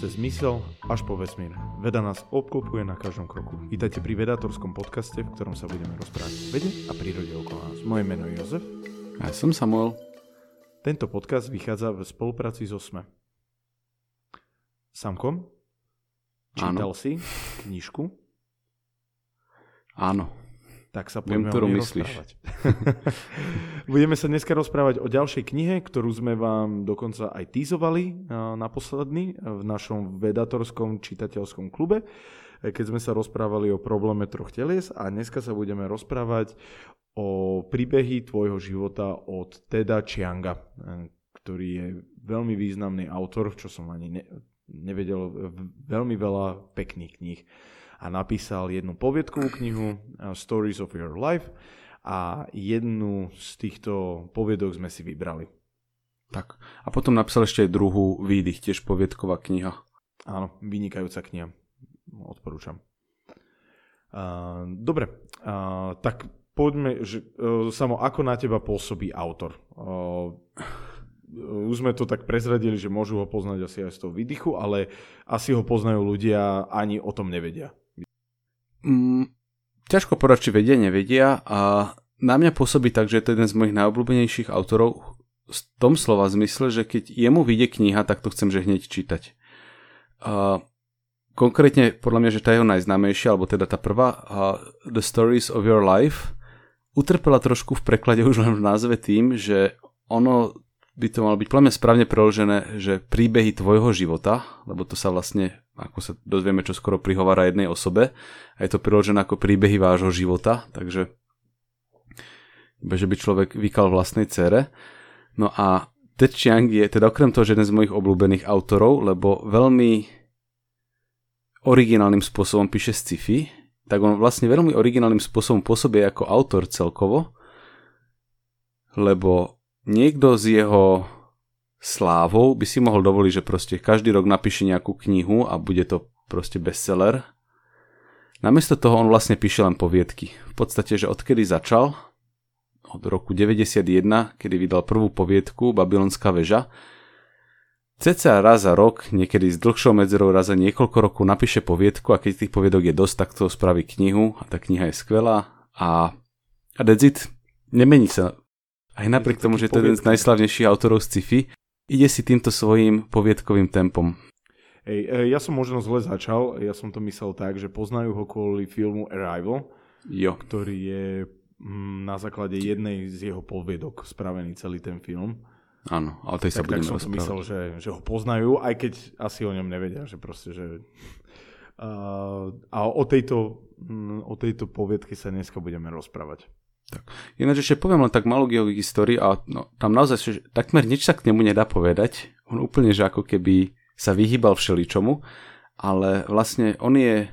Cez zmysel až po vesmír. Veda nás obklopuje na každom kroku. Vítajte pri vedatorskom podcaste, v ktorom sa budeme rozprávať o vede a prírode okolo nás. Moje meno je Jozef. A ja som Samuel. Tento podcast vychádza v spolupráci so SME. Samko, čítal Áno. si knižku? Áno. Tak sa Viem, poďme ktorú o rozprávať. Budeme sa dneska rozprávať o ďalšej knihe, ktorú sme vám dokonca aj týzovali a, naposledný v našom vedatorskom čitateľskom klube, e, keď sme sa rozprávali o probléme troch telies a dneska sa budeme rozprávať o príbehy tvojho života od Teda Chianga, e, ktorý je veľmi významný autor, čo som ani ne, nevedel, veľmi veľa pekných kníh a napísal jednu poviedkovú knihu uh, Stories of Your Life a jednu z týchto poviedok sme si vybrali. Tak. A potom napísal ešte aj druhú Výdych, tiež poviedková kniha. Áno, vynikajúca kniha. Odporúčam. Uh, dobre, uh, tak poďme, že, uh, Samo, ako na teba pôsobí autor? Uh, už sme to tak prezradili, že môžu ho poznať asi aj z toho výdychu, ale asi ho poznajú ľudia, ani o tom nevedia. Mm, ťažko povedať, či vedia, nevedia a na mňa pôsobí tak, že je to jeden z mojich najobľúbenejších autorov v tom slova zmysle, že keď jemu vyjde kniha, tak to chcem, že hneď čítať. A konkrétne podľa mňa, že tá jeho najznámejšia, alebo teda tá prvá, uh, The Stories of Your Life, utrpela trošku v preklade už len v názve tým, že ono by to malo byť mňa správne preložené, že príbehy tvojho života, lebo to sa vlastne, ako sa dozvieme, čo skoro prihovára jednej osobe, a je to preložené ako príbehy vášho života, takže iba, že by človek vykal vlastnej cére. No a Ted Chiang je teda okrem toho, že jeden z mojich obľúbených autorov, lebo veľmi originálnym spôsobom píše sci-fi, tak on vlastne veľmi originálnym spôsobom pôsobí ako autor celkovo, lebo niekto z jeho slávou by si mohol dovoliť, že proste každý rok napíše nejakú knihu a bude to proste bestseller. Namiesto toho on vlastne píše len poviedky. V podstate, že odkedy začal, od roku 91, kedy vydal prvú poviedku Babylonská väža, Ceca raz za rok, niekedy s dlhšou medzerou raz za niekoľko rokov napíše poviedku a keď tých poviedok je dosť, tak to spraví knihu a tá kniha je skvelá a, a that's. Nemení sa. Aj napriek to tomu, že to je jeden z najslavnejších autorov sci-fi, ide si týmto svojím poviedkovým tempom. Hej, e, ja som možno zle začal, ja som to myslel tak, že poznajú ho kvôli filmu Arrival, Jo. ktorý je mm, na základe jednej z jeho poviedok spravený celý ten film. Áno, ale tej sa Tak, tak budeme som to rozprávať. myslel, že, že ho poznajú, aj keď asi o ňom nevedia, že proste, že... Uh, a o tejto, mm, o tejto poviedke sa dneska budeme rozprávať. Ináč ešte poviem len tak malú k jeho histórii a no, tam naozaj že takmer nič sa k nemu nedá povedať. On úplne, že ako keby sa vyhýbal všeličomu, ale vlastne on je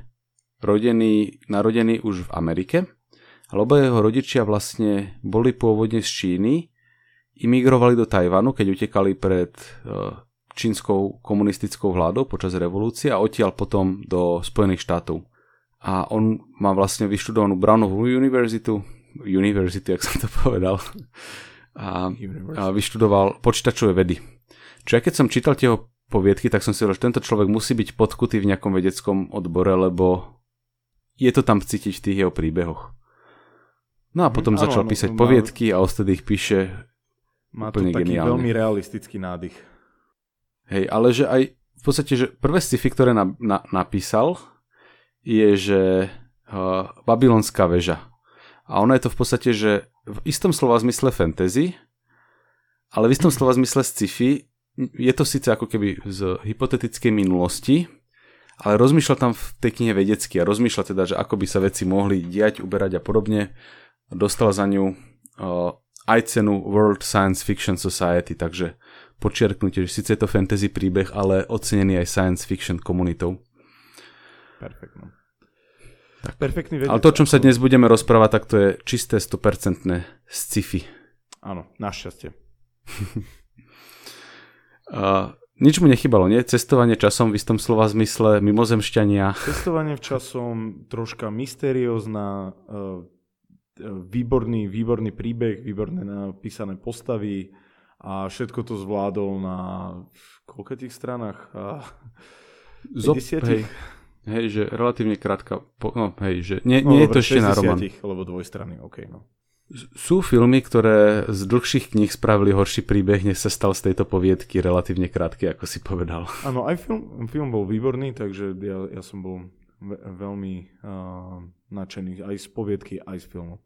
rodený, narodený už v Amerike, ale jeho rodičia vlastne boli pôvodne z Číny, imigrovali do Tajvanu, keď utekali pred eh, čínskou komunistickou vládou počas revolúcie a odtiaľ potom do Spojených štátov. A on má vlastne vyštudovanú Brownovú univerzitu, univerzity, ak som to povedal, a, a vyštudoval počítačové vedy. Čo ja keď som čítal tie jeho poviedky, tak som si hovoril, že tento človek musí byť podkutý v nejakom vedeckom odbore, lebo je to tam cítiť v tých jeho príbehoch. No a potom áno, začal áno, písať má- poviedky a ostedy ich píše Má to taký geniálne. veľmi realistický nádych. Hej, ale že aj v podstate, že prvé sci-fi, ktoré na, na, napísal, je, že uh, Babylonská väža. A ono je to v podstate, že v istom slova zmysle fantasy, ale v istom slova zmysle sci-fi je to síce ako keby z hypotetickej minulosti, ale rozmýšľa tam v tej knihe vedecky a rozmýšľa teda, že ako by sa veci mohli diať, uberať a podobne. Dostal za ňu uh, aj cenu World Science Fiction Society, takže počiarknutie, že síce je to fantasy príbeh, ale ocenený aj science fiction komunitou. Perfektno. Tak. Perfektný vedec. Ale to, o čom sa dnes budeme rozprávať, tak to je čisté 100% sci-fi. Áno, našťastie. Uh, nič mu nechybalo, nie? Cestovanie časom v istom slova zmysle, mimozemšťania. Cestovanie v časom, troška mysteriózna, uh, výborný, výborný príbeh, výborné napísané postavy a všetko to zvládol na koľkých stranách? A Zop, 50? hej, hej, že relatívne krátka, po, no hej, že nie, nie je to ešte na román. Alebo dvojstrany, OK, no. Sú filmy, ktoré z dlhších kníh spravili horší príbeh, než sa stal z tejto poviedky relatívne krátky, ako si povedal. Áno, aj film, film bol výborný, takže ja, ja som bol ve- veľmi uh, nadšený aj z poviedky, aj z filmu.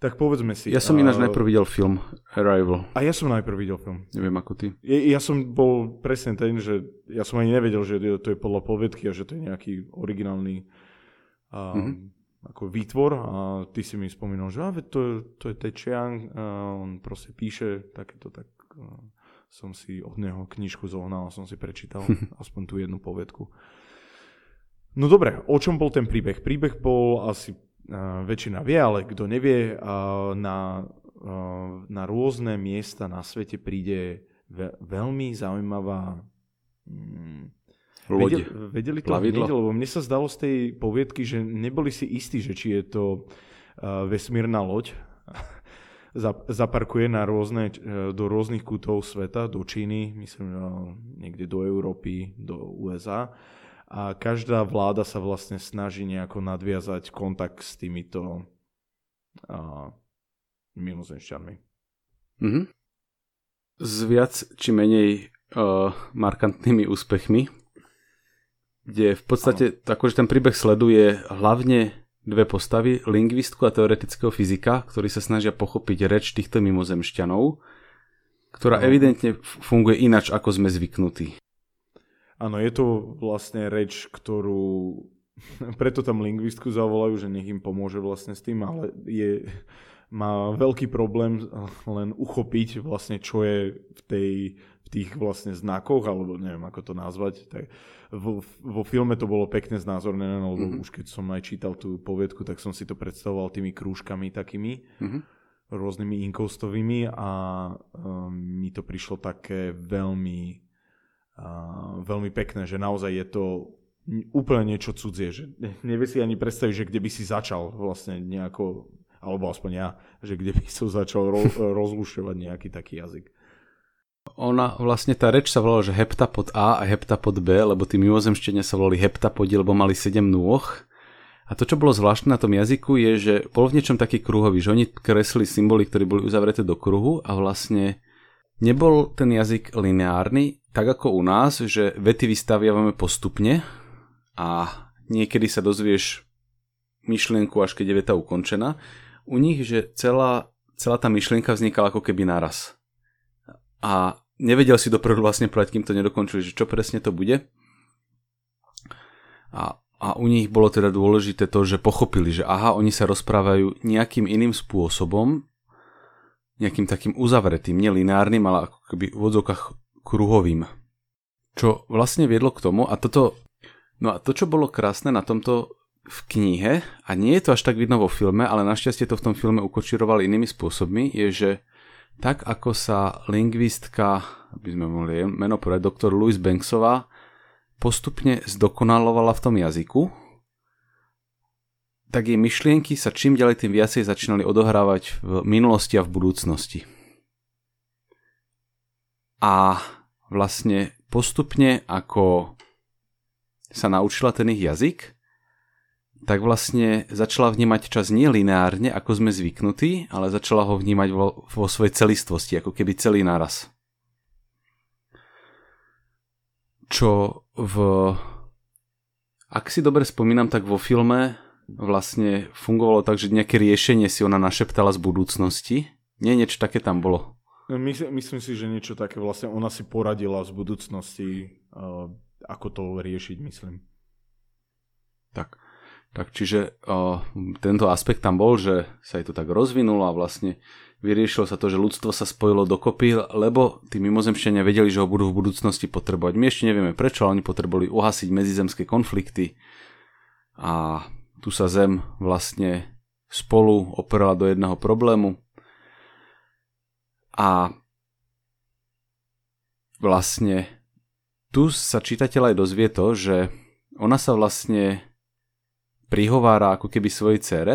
Tak povedzme si. Ja som ináč uh, najprv videl film Arrival. A ja som najprv videl film. Neviem ako ty. Ja, ja som bol presne ten, že ja som ani nevedel, že to je podľa poviedky a že to je nejaký originálny uh, mm-hmm ako výtvor a ty si mi spomínal, že a, to, to je Ted Chiang, on proste píše takéto, tak a, som si od neho knižku zohnal a som si prečítal aspoň tú jednu povedku. No dobre, o čom bol ten príbeh? Príbeh bol asi väčšina vie, ale kto nevie, na, na rôzne miesta na svete príde ve, veľmi zaujímavá mm, Loď. Vedeli, vedeli to hneď, lebo mne sa zdalo z tej poviedky, že neboli si istí, že či je to vesmírna loď. Zaparkuje na rôzne, uh, do rôznych kútov sveta, do Číny, myslím, uh, niekde do Európy, do USA. A každá vláda sa vlastne snaží nejako nadviazať kontakt s týmito uh, mimozemšťanmi. Mm-hmm. S viac či menej uh, markantnými úspechmi kde v podstate akože ten príbeh sleduje hlavne dve postavy, lingvistku a teoretického fyzika, ktorí sa snažia pochopiť reč týchto mimozemšťanov, ktorá evidentne funguje inač, ako sme zvyknutí. Áno, je to vlastne reč, ktorú... Preto tam lingvistku zavolajú, že nech im pomôže vlastne s tým, ale je, má veľký problém len uchopiť vlastne, čo je v, tej, v tých vlastne znakoch, alebo neviem, ako to nazvať. Tak vo, vo filme to bolo pekne znázornené, lebo mm-hmm. už keď som aj čítal tú poviedku, tak som si to predstavoval tými krúžkami takými, mm-hmm. rôznymi inkoustovými a um, mi to prišlo také veľmi, veľmi pekné, že naozaj je to úplne niečo cudzie, že nevie si ani predstaviť, že kde by si začal vlastne nejako, alebo aspoň ja, že kde by som začal ro- rozlušovať nejaký taký jazyk. Ona, vlastne tá reč sa volala, že heptapod A a heptapod B, lebo tí mimozemšťania sa volali heptapodi, lebo mali 7 nôh. A to, čo bolo zvláštne na tom jazyku, je, že bol v niečom taký kruhový, že oni kreslili symboly, ktoré boli uzavreté do kruhu a vlastne nebol ten jazyk lineárny, tak ako u nás, že vety vystaviavame postupne a niekedy sa dozvieš myšlienku, až keď je veta ukončená. U nich, že celá, celá tá myšlienka vznikala ako keby naraz a nevedel si dopredu vlastne povedať, kým to nedokončili, že čo presne to bude. A, a u nich bolo teda dôležité to, že pochopili, že aha, oni sa rozprávajú nejakým iným spôsobom, nejakým takým uzavretým, nelineárnym, ale ako keby v odzokách kruhovým. Čo vlastne viedlo k tomu, a toto, no a to, čo bolo krásne na tomto v knihe, a nie je to až tak vidno vo filme, ale našťastie to v tom filme ukočirovali inými spôsobmi, je, že tak ako sa lingvistka, aby sme mohli meno povedať, doktor Louis Banksová, postupne zdokonalovala v tom jazyku, tak jej myšlienky sa čím ďalej tým viacej začínali odohrávať v minulosti a v budúcnosti. A vlastne postupne, ako sa naučila ten ich jazyk, tak vlastne začala vnímať čas nie lineárne, ako sme zvyknutí, ale začala ho vnímať vo, vo svojej celistvosti, ako keby celý naraz. Čo v... Ak si dobre spomínam, tak vo filme vlastne fungovalo tak, že nejaké riešenie si ona našeptala z budúcnosti. Nie, niečo také tam bolo. Myslím, myslím si, že niečo také vlastne ona si poradila z budúcnosti, uh, ako to riešiť, myslím. Tak. Tak čiže o, tento aspekt tam bol, že sa jej to tak rozvinulo a vlastne vyriešilo sa to, že ľudstvo sa spojilo dokopy, lebo tí mimozemšťania vedeli, že ho budú v budúcnosti potrebovať. My ešte nevieme prečo, ale oni potrebovali uhasiť medzizemské konflikty a tu sa Zem vlastne spolu operala do jedného problému a vlastne tu sa čitateľ aj dozvie to, že ona sa vlastne prihovára ako keby svojej cere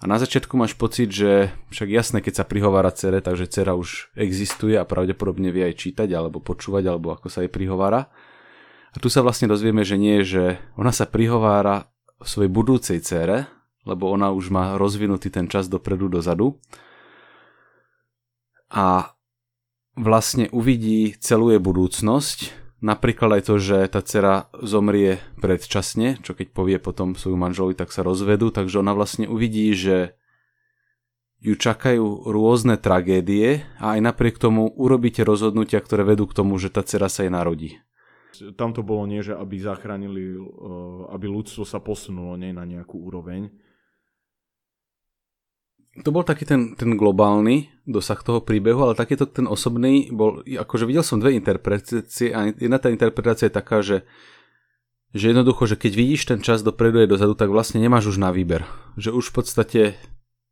a na začiatku máš pocit, že však jasné, keď sa prihovára cere, takže cera už existuje a pravdepodobne vie aj čítať alebo počúvať, alebo ako sa jej prihovára. A tu sa vlastne dozvieme, že nie, že ona sa prihovára svojej budúcej cére, lebo ona už má rozvinutý ten čas dopredu, dozadu. A vlastne uvidí celú jej budúcnosť, napríklad aj to, že tá dcera zomrie predčasne, čo keď povie potom svoju manželovi, tak sa rozvedú, takže ona vlastne uvidí, že ju čakajú rôzne tragédie a aj napriek tomu urobíte rozhodnutia, ktoré vedú k tomu, že tá dcera sa jej narodí. Tam to bolo nie, že aby zachránili, eh, aby ľudstvo sa posunulo nie na nejakú úroveň. To bol taký ten, ten globálny dosah toho príbehu, ale takýto ten osobný bol, akože videl som dve interpretácie a jedna tá interpretácia je taká, že, že jednoducho, že keď vidíš ten čas dopredu aj dozadu, tak vlastne nemáš už na výber. Že už v podstate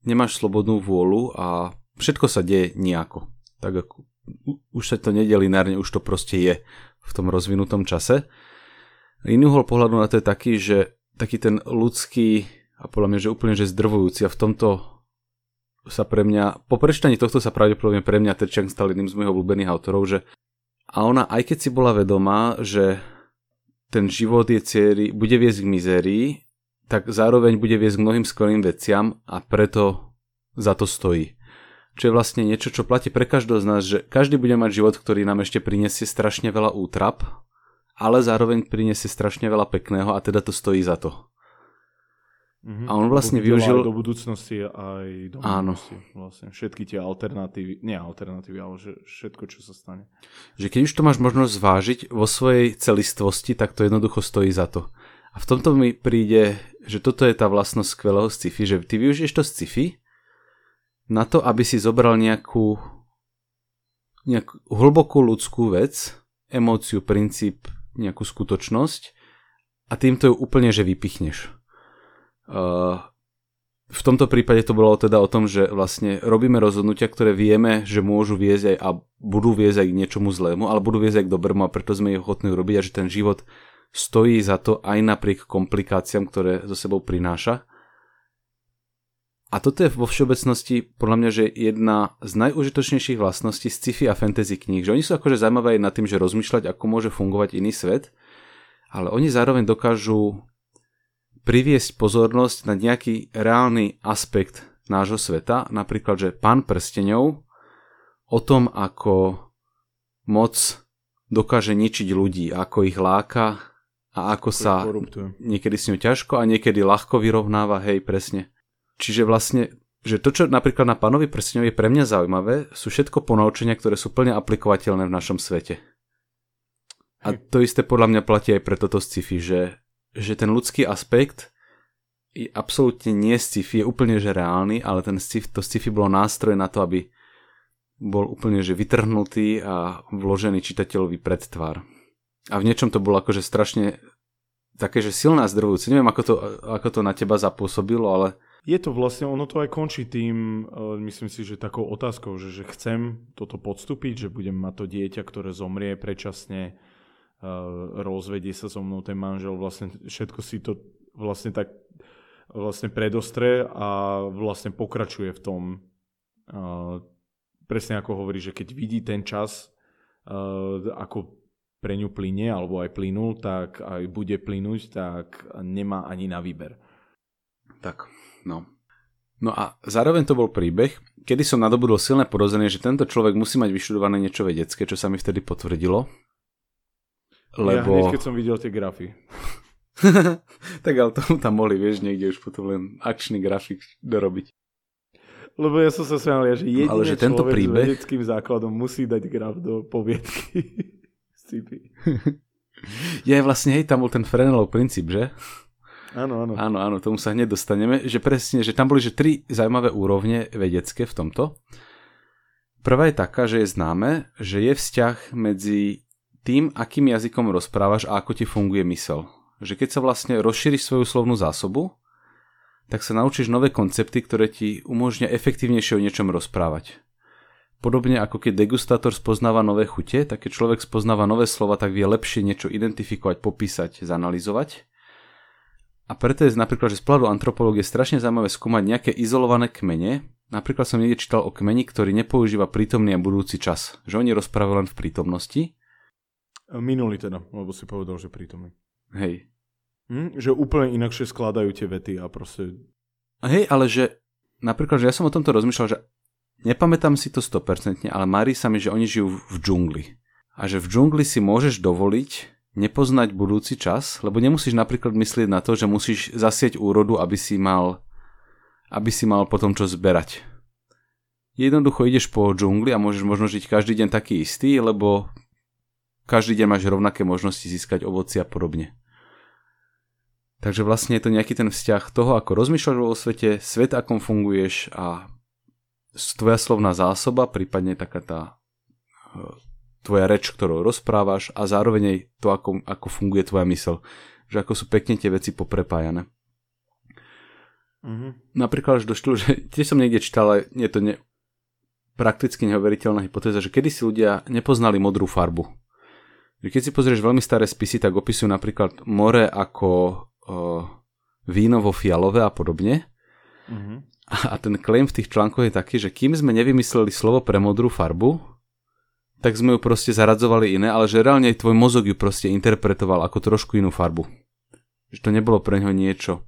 nemáš slobodnú vôľu a všetko sa deje nejako. Tak ako, už sa to nedie lineárne, už to proste je v tom rozvinutom čase. Iný uhol pohľadu na to je taký, že taký ten ľudský a podľa mňa, že úplne že zdrvujúci a v tomto sa pre mňa, po prečtaní tohto sa pravdepodobne pre mňa Terčank stal jedným z mojich obľúbených autorov, že a ona aj keď si bola vedomá, že ten život je ciery, bude viesť k mizérii, tak zároveň bude viesť k mnohým skvelým veciam a preto za to stojí čo je vlastne niečo, čo platí pre každého z nás, že každý bude mať život, ktorý nám ešte prinesie strašne veľa útrap, ale zároveň prinesie strašne veľa pekného a teda to stojí za to. Mm-hmm. A on vlastne využil... Do budúcnosti aj do Áno. Vlastne všetky tie alternatívy, nie alternatívy, ale že všetko, čo sa stane. Že keď už to máš možnosť zvážiť vo svojej celistvosti, tak to jednoducho stojí za to. A v tomto mi príde, že toto je tá vlastnosť skvelého sci-fi, že ty využiješ to sci-fi, na to, aby si zobral nejakú, nejakú hlbokú ľudskú vec, emóciu, princíp, nejakú skutočnosť a týmto ju úplne, že vypichneš. Uh, v tomto prípade to bolo teda o tom, že vlastne robíme rozhodnutia, ktoré vieme, že môžu viesť aj a budú viesť aj k niečomu zlému, ale budú viesť aj k dobrému a preto sme ich ochotní urobiť a že ten život stojí za to aj napriek komplikáciám, ktoré zo sebou prináša. A toto je vo všeobecnosti podľa mňa, že jedna z najužitočnejších vlastností sci-fi a fantasy kníh, že oni sú akože zaujímavé aj nad tým, že rozmýšľať, ako môže fungovať iný svet, ale oni zároveň dokážu priviesť pozornosť na nejaký reálny aspekt nášho sveta, napríklad, že pán prstenov o tom, ako moc dokáže ničiť ľudí, ako ich láka a ako sa niekedy s ňou ťažko a niekedy ľahko vyrovnáva, hej, presne. Čiže vlastne, že to, čo napríklad na pánovi prsteňov je pre mňa zaujímavé, sú všetko ponaučenia, ktoré sú plne aplikovateľné v našom svete. A to isté podľa mňa platí aj pre toto sci-fi, že, že ten ľudský aspekt je absolútne nie sci-fi, je úplne že reálny, ale ten sci- to sci-fi bolo nástroj na to, aby bol úplne že vytrhnutý a vložený čitateľovi pred tvár. A v niečom to bolo akože strašne také, že silná zdrvujúce. Neviem, ako to, ako to na teba zapôsobilo, ale je to vlastne, ono to aj končí tým, uh, myslím si, že takou otázkou, že, že chcem toto podstúpiť, že budem mať to dieťa, ktoré zomrie predčasne, uh, rozvedie sa so mnou ten manžel, vlastne všetko si to vlastne tak vlastne predostre a vlastne pokračuje v tom, uh, presne ako hovorí, že keď vidí ten čas, ako pre ňu plyne, alebo aj plynul, tak aj bude plynúť, tak nemá ani na výber. Tak. No. No a zároveň to bol príbeh, kedy som nadobudol silné porozenie, že tento človek musí mať vyštudované niečo vedecké, čo sa mi vtedy potvrdilo. Lebo... Ja hneď, keď som videl tie grafy. tak ale tomu tam mohli, vieš, niekde už potom len akčný grafik dorobiť. Lebo ja som sa smial, že jediný ale že tento príbeh... s vedeckým základom musí dať graf do poviedky. je vlastne, hej, tam bol ten Fresnelov princíp, že? Áno, áno. Áno, áno, tomu sa hneď dostaneme, že presne, že tam boli že tri zaujímavé úrovne vedecké v tomto. Prvá je taká, že je známe, že je vzťah medzi tým, akým jazykom rozprávaš a ako ti funguje mysel. Že keď sa vlastne rozšíriš svoju slovnú zásobu, tak sa naučíš nové koncepty, ktoré ti umožňa efektívnejšie o niečom rozprávať. Podobne ako keď degustátor spoznáva nové chute, tak keď človek spoznáva nové slova, tak vie lepšie niečo identifikovať, popísať, zanalizovať. A preto je napríklad, že z pohľadu antropológie strašne zaujímavé skúmať nejaké izolované kmene. Napríklad som niekde čítal o kmeni, ktorý nepoužíva prítomný a budúci čas. Že oni rozprávajú len v prítomnosti. Minulý teda, lebo si povedal, že prítomný. Hej. Hm? Že úplne inakšie skladajú tie vety a proste... Hej, ale že napríklad, že ja som o tomto rozmýšľal, že nepamätám si to 100%, ale mári sa mi, že oni žijú v džungli. A že v džungli si môžeš dovoliť nepoznať budúci čas, lebo nemusíš napríklad myslieť na to, že musíš zasieť úrodu, aby si mal, aby si mal potom čo zberať. Jednoducho ideš po džungli a môžeš možno žiť každý deň taký istý, lebo každý deň máš rovnaké možnosti získať ovoci a podobne. Takže vlastne je to nejaký ten vzťah toho, ako rozmýšľaš vo svete, svet, akom funguješ a tvoja slovná zásoba, prípadne taká tá tvoja reč, ktorú rozprávaš a zároveň aj to, ako, ako funguje tvoja mysl. Že ako sú pekne tie veci poprepájané. Mm-hmm. Napríklad až došlo, že tiež som niekde čítal, ale je to ne, prakticky nehoveriteľná hypotéza, že kedy si ľudia nepoznali modrú farbu. Keď si pozrieš veľmi staré spisy, tak opisujú napríklad more ako o, víno vo fialové a podobne. Mm-hmm. A, a ten claim v tých článkoch je taký, že kým sme nevymysleli slovo pre modrú farbu, tak sme ju proste zaradzovali iné, ale že reálne tvoj mozog ju proste interpretoval ako trošku inú farbu. Že to nebolo pre ňo niečo.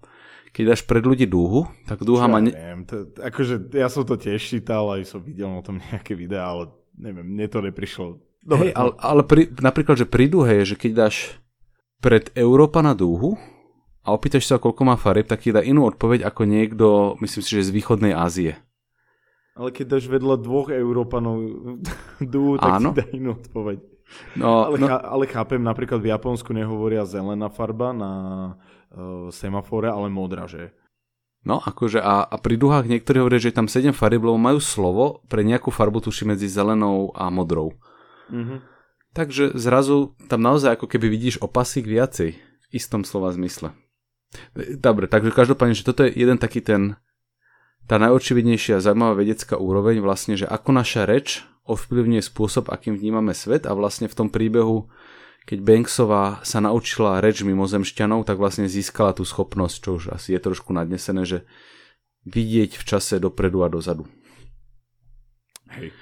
Keď dáš pred ľudí dúhu, tak dúha má... Ne... neviem, to, akože ja som to tiež čítal, aj som videl o tom nejaké videá, ale neviem, mne to neprišlo. Dobre, Hej, ale, ale pri, napríklad, že pri dúhe je, že keď dáš pred Európa na dúhu a opýtaš sa, koľko má farieb, tak ti dá inú odpoveď ako niekto, myslím si, že z východnej Ázie. Ale keď dáš vedľa dvoch Európanov dú, tak Áno. si dá inú odpoveď. No, ale, no. Chá, ale chápem, napríklad v Japonsku nehovoria zelená farba na uh, semafore, ale modrá, že? No, akože a, a pri duhách niektorí hovoria, že tam 7 farieb, lebo majú slovo pre nejakú farbu tuši medzi zelenou a modrou. Mm-hmm. Takže zrazu tam naozaj ako keby vidíš opasík viacej v istom slova zmysle. Dobre, takže každopádne, že toto je jeden taký ten tá najočividnejšia zaujímavá vedecká úroveň vlastne, že ako naša reč ovplyvňuje spôsob, akým vnímame svet a vlastne v tom príbehu, keď Banksová sa naučila reč mimozemšťanov, tak vlastne získala tú schopnosť, čo už asi je trošku nadnesené, že vidieť v čase dopredu a dozadu. Hej.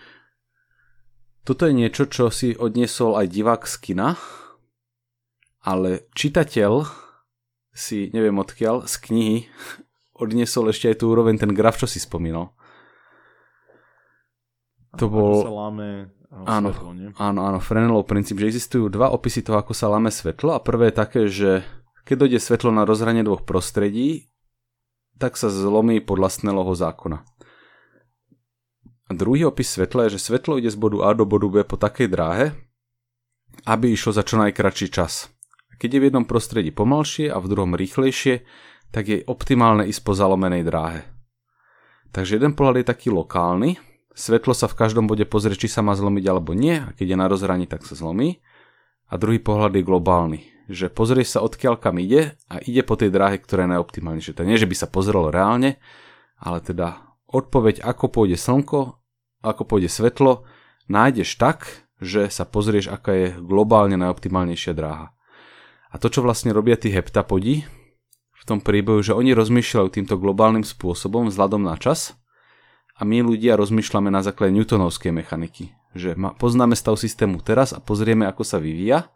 Toto je niečo, čo si odniesol aj divák z kina, ale čitateľ si, neviem odkiaľ, z knihy odniesol ešte aj tú úroveň, ten graf, čo si spomínal. To ako bol... sa láme áno, svetlo, nie? áno, áno, Fresnelov princíp, že existujú dva opisy toho, ako sa láme svetlo a prvé je také, že keď dojde svetlo na rozhranie dvoch prostredí, tak sa zlomí podľa Snellovho zákona. A druhý opis svetla je, že svetlo ide z bodu A do bodu B po takej dráhe, aby išlo za čo najkračší čas. Keď je v jednom prostredí pomalšie a v druhom rýchlejšie, tak je optimálne ísť po zalomenej dráhe. Takže jeden pohľad je taký lokálny, svetlo sa v každom bode pozrie, či sa má zlomiť alebo nie, a keď je na rozhraní, tak sa zlomí. A druhý pohľad je globálny, že pozrieš sa odkiaľ kam ide a ide po tej dráhe, ktorá je najoptimálnejšia. To nie, že by sa pozrelo reálne, ale teda odpoveď, ako pôjde slnko, ako pôjde svetlo, nájdeš tak, že sa pozrieš, aká je globálne najoptimálnejšia dráha. A to, čo vlastne robia tí heptapodi, tom príbehu, že oni rozmýšľajú týmto globálnym spôsobom vzhľadom na čas a my ľudia rozmýšľame na základe newtonovskej mechaniky. Že poznáme stav systému teraz a pozrieme, ako sa vyvíja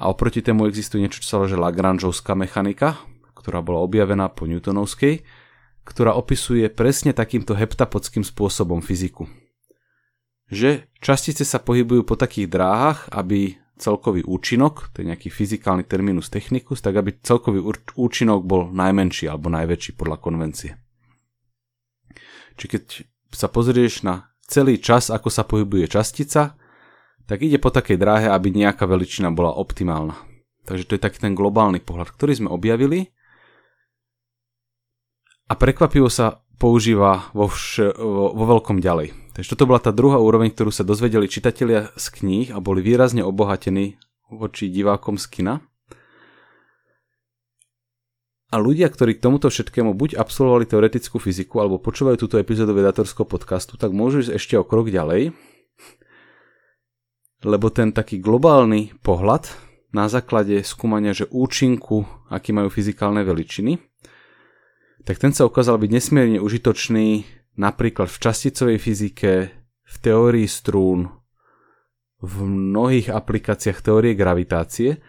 a oproti tému existuje niečo, čo sa volá Lagrangeovská mechanika, ktorá bola objavená po newtonovskej, ktorá opisuje presne takýmto heptapodským spôsobom fyziku. Že častice sa pohybujú po takých dráhach, aby celkový účinok, to je nejaký fyzikálny terminus technicus, tak aby celkový účinok bol najmenší alebo najväčší podľa konvencie. Čiže keď sa pozrieš na celý čas, ako sa pohybuje častica, tak ide po takej dráhe, aby nejaká veličina bola optimálna. Takže to je taký ten globálny pohľad, ktorý sme objavili a prekvapivo sa používa vo, vš- vo, vo veľkom ďalej. Takže toto bola tá druhá úroveň, ktorú sa dozvedeli čitatelia z kníh a boli výrazne obohatení voči divákom z kina. A ľudia, ktorí k tomuto všetkému buď absolvovali teoretickú fyziku alebo počúvajú túto epizódu vedatorského podcastu, tak môžu ísť ešte o krok ďalej, lebo ten taký globálny pohľad na základe skúmania, že účinku, aký majú fyzikálne veličiny, tak ten sa ukázal byť nesmierne užitočný napríklad v časticovej fyzike, v teórii strún, v mnohých aplikáciách teórie gravitácie,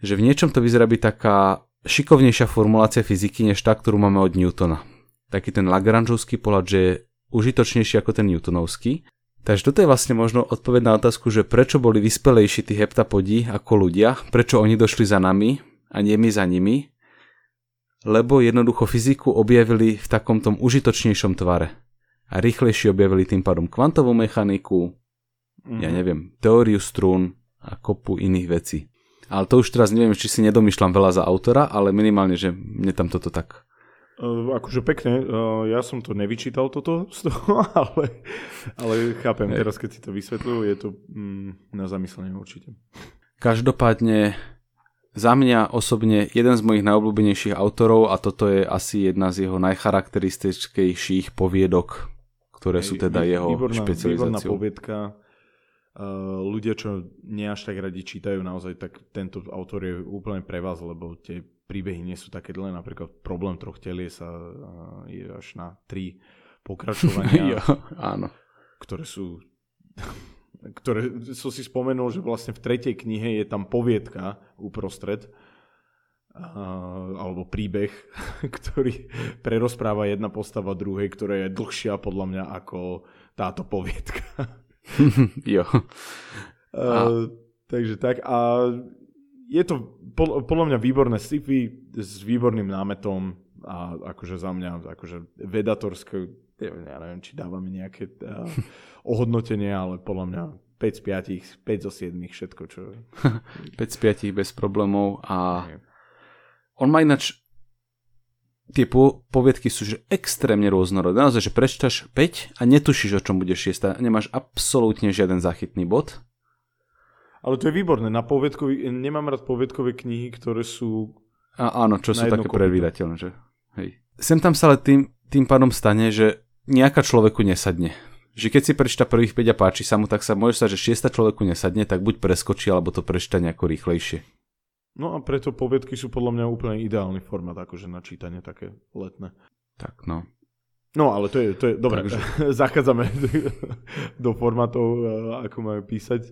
že v niečom to vyzerá byť taká šikovnejšia formulácia fyziky než tá, ktorú máme od Newtona. Taký ten Lagrangeovský pohľad, že je užitočnejší ako ten Newtonovský. Takže toto je vlastne možno odpoveď na otázku, že prečo boli vyspelejší tí heptapodi ako ľudia, prečo oni došli za nami a nie my za nimi, lebo jednoducho fyziku objavili v takom tom užitočnejšom tvare. A rýchlejšie objavili tým pádom kvantovú mechaniku, mm-hmm. ja mhm. neviem, teóriu strún a kopu iných vecí. Ale to už teraz neviem, či si nedomýšľam veľa za autora, ale minimálne, že mne tam toto tak Uh, akože pekne, uh, ja som to nevyčítal toto z toho, ale, ale chápem, teraz keď si to vysvetľujú, je to mm, na zamyslenie určite. Každopádne za mňa osobne jeden z mojich najobľúbenejších autorov a toto je asi jedna z jeho najcharakteristickejších poviedok, ktoré sú teda jeho výborná, špecializáciou. Výborná poviedka. Uh, ľudia, čo nie až tak radi čítajú, naozaj tak tento autor je úplne pre vás, lebo tie príbehy nie sú také dlhé, napríklad problém troch telie sa je až na tri pokračovania, jo, áno. ktoré sú ktoré som si spomenul, že vlastne v tretej knihe je tam poviedka uprostred, alebo príbeh, ktorý prerozpráva jedna postava druhej, ktorá je dlhšia podľa mňa ako táto poviedka. jo. A... takže tak. A je to podľa mňa výborné sci-fi s výborným námetom a akože za mňa akože vedatorské, ja neviem, či dávame nejaké uh, ohodnotenie, ale podľa mňa 5 z 5, 5 zo 7, všetko, čo... 5 z 5 bez problémov a on má ináč tie po, poviedky sú že extrémne rôznorodé. Naozaj, že prečítaš 5 a netušíš, o čom budeš jesť. Nemáš absolútne žiaden záchytný bod. Ale to je výborné. Na poviedkový, nemám rád poviedkové knihy, ktoré sú... A, áno, čo sú také predvídateľné. Že? Hej. Sem tam sa ale tým, tým pádom stane, že nejaká človeku nesadne. Že keď si prečíta prvých 5 a páči sa mu, tak sa môže sa, že šiesta človeku nesadne, tak buď preskočí, alebo to prečíta nejako rýchlejšie. No a preto poviedky sú podľa mňa úplne ideálny formát, akože na čítanie také letné. Tak no. No ale to je, to je dobré, Takže... zachádzame do formátov, eh, ako majú písať.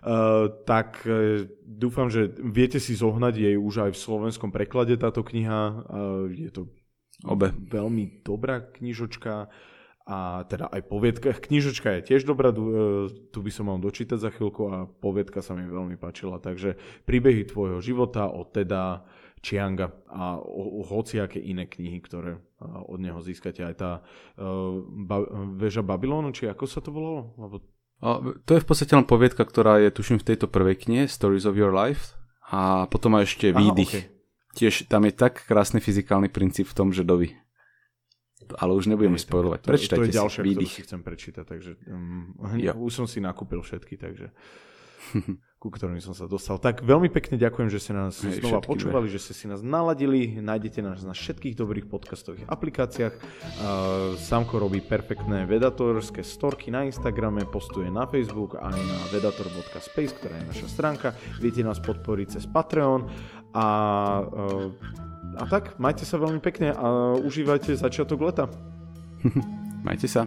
Uh, tak uh, dúfam, že viete si zohnať jej už aj v slovenskom preklade táto kniha. Uh, je to Obe. veľmi dobrá knižočka a teda aj poviedka. Knižočka je tiež dobrá, tu by som mal dočítať za chvíľku a poviedka sa mi veľmi páčila. Takže príbehy tvojho života od teda Chianga a o, o hociaké iné knihy, ktoré od neho získate. Aj tá uh, ba, väža Babylonu, či ako sa to volalo? Lebo a to je v podstate len poviedka, ktorá je tuším v tejto prvej knihe, Stories of Your Life. A potom má ešte výdych. Okay. Tiež tam je tak krásny fyzikálny princíp v tom, že dovi. Ale už nebudeme spojovať. Prečítajte to je ďalšia, si si chcem prečítať, takže um, ja. už som si nakúpil všetky, takže ku ktorým som sa dostal. Tak veľmi pekne ďakujem, že ste nás Hej, znova počúvali, že ste si nás naladili. Nájdete nás na všetkých dobrých podcastových aplikáciách. Uh, Samko robí perfektné vedatorské storky na Instagrame, postuje na Facebook aj na vedator.space, ktorá je naša stránka. Viete nás podporiť cez Patreon a, uh, a tak, majte sa veľmi pekne a užívajte začiatok leta. majte sa.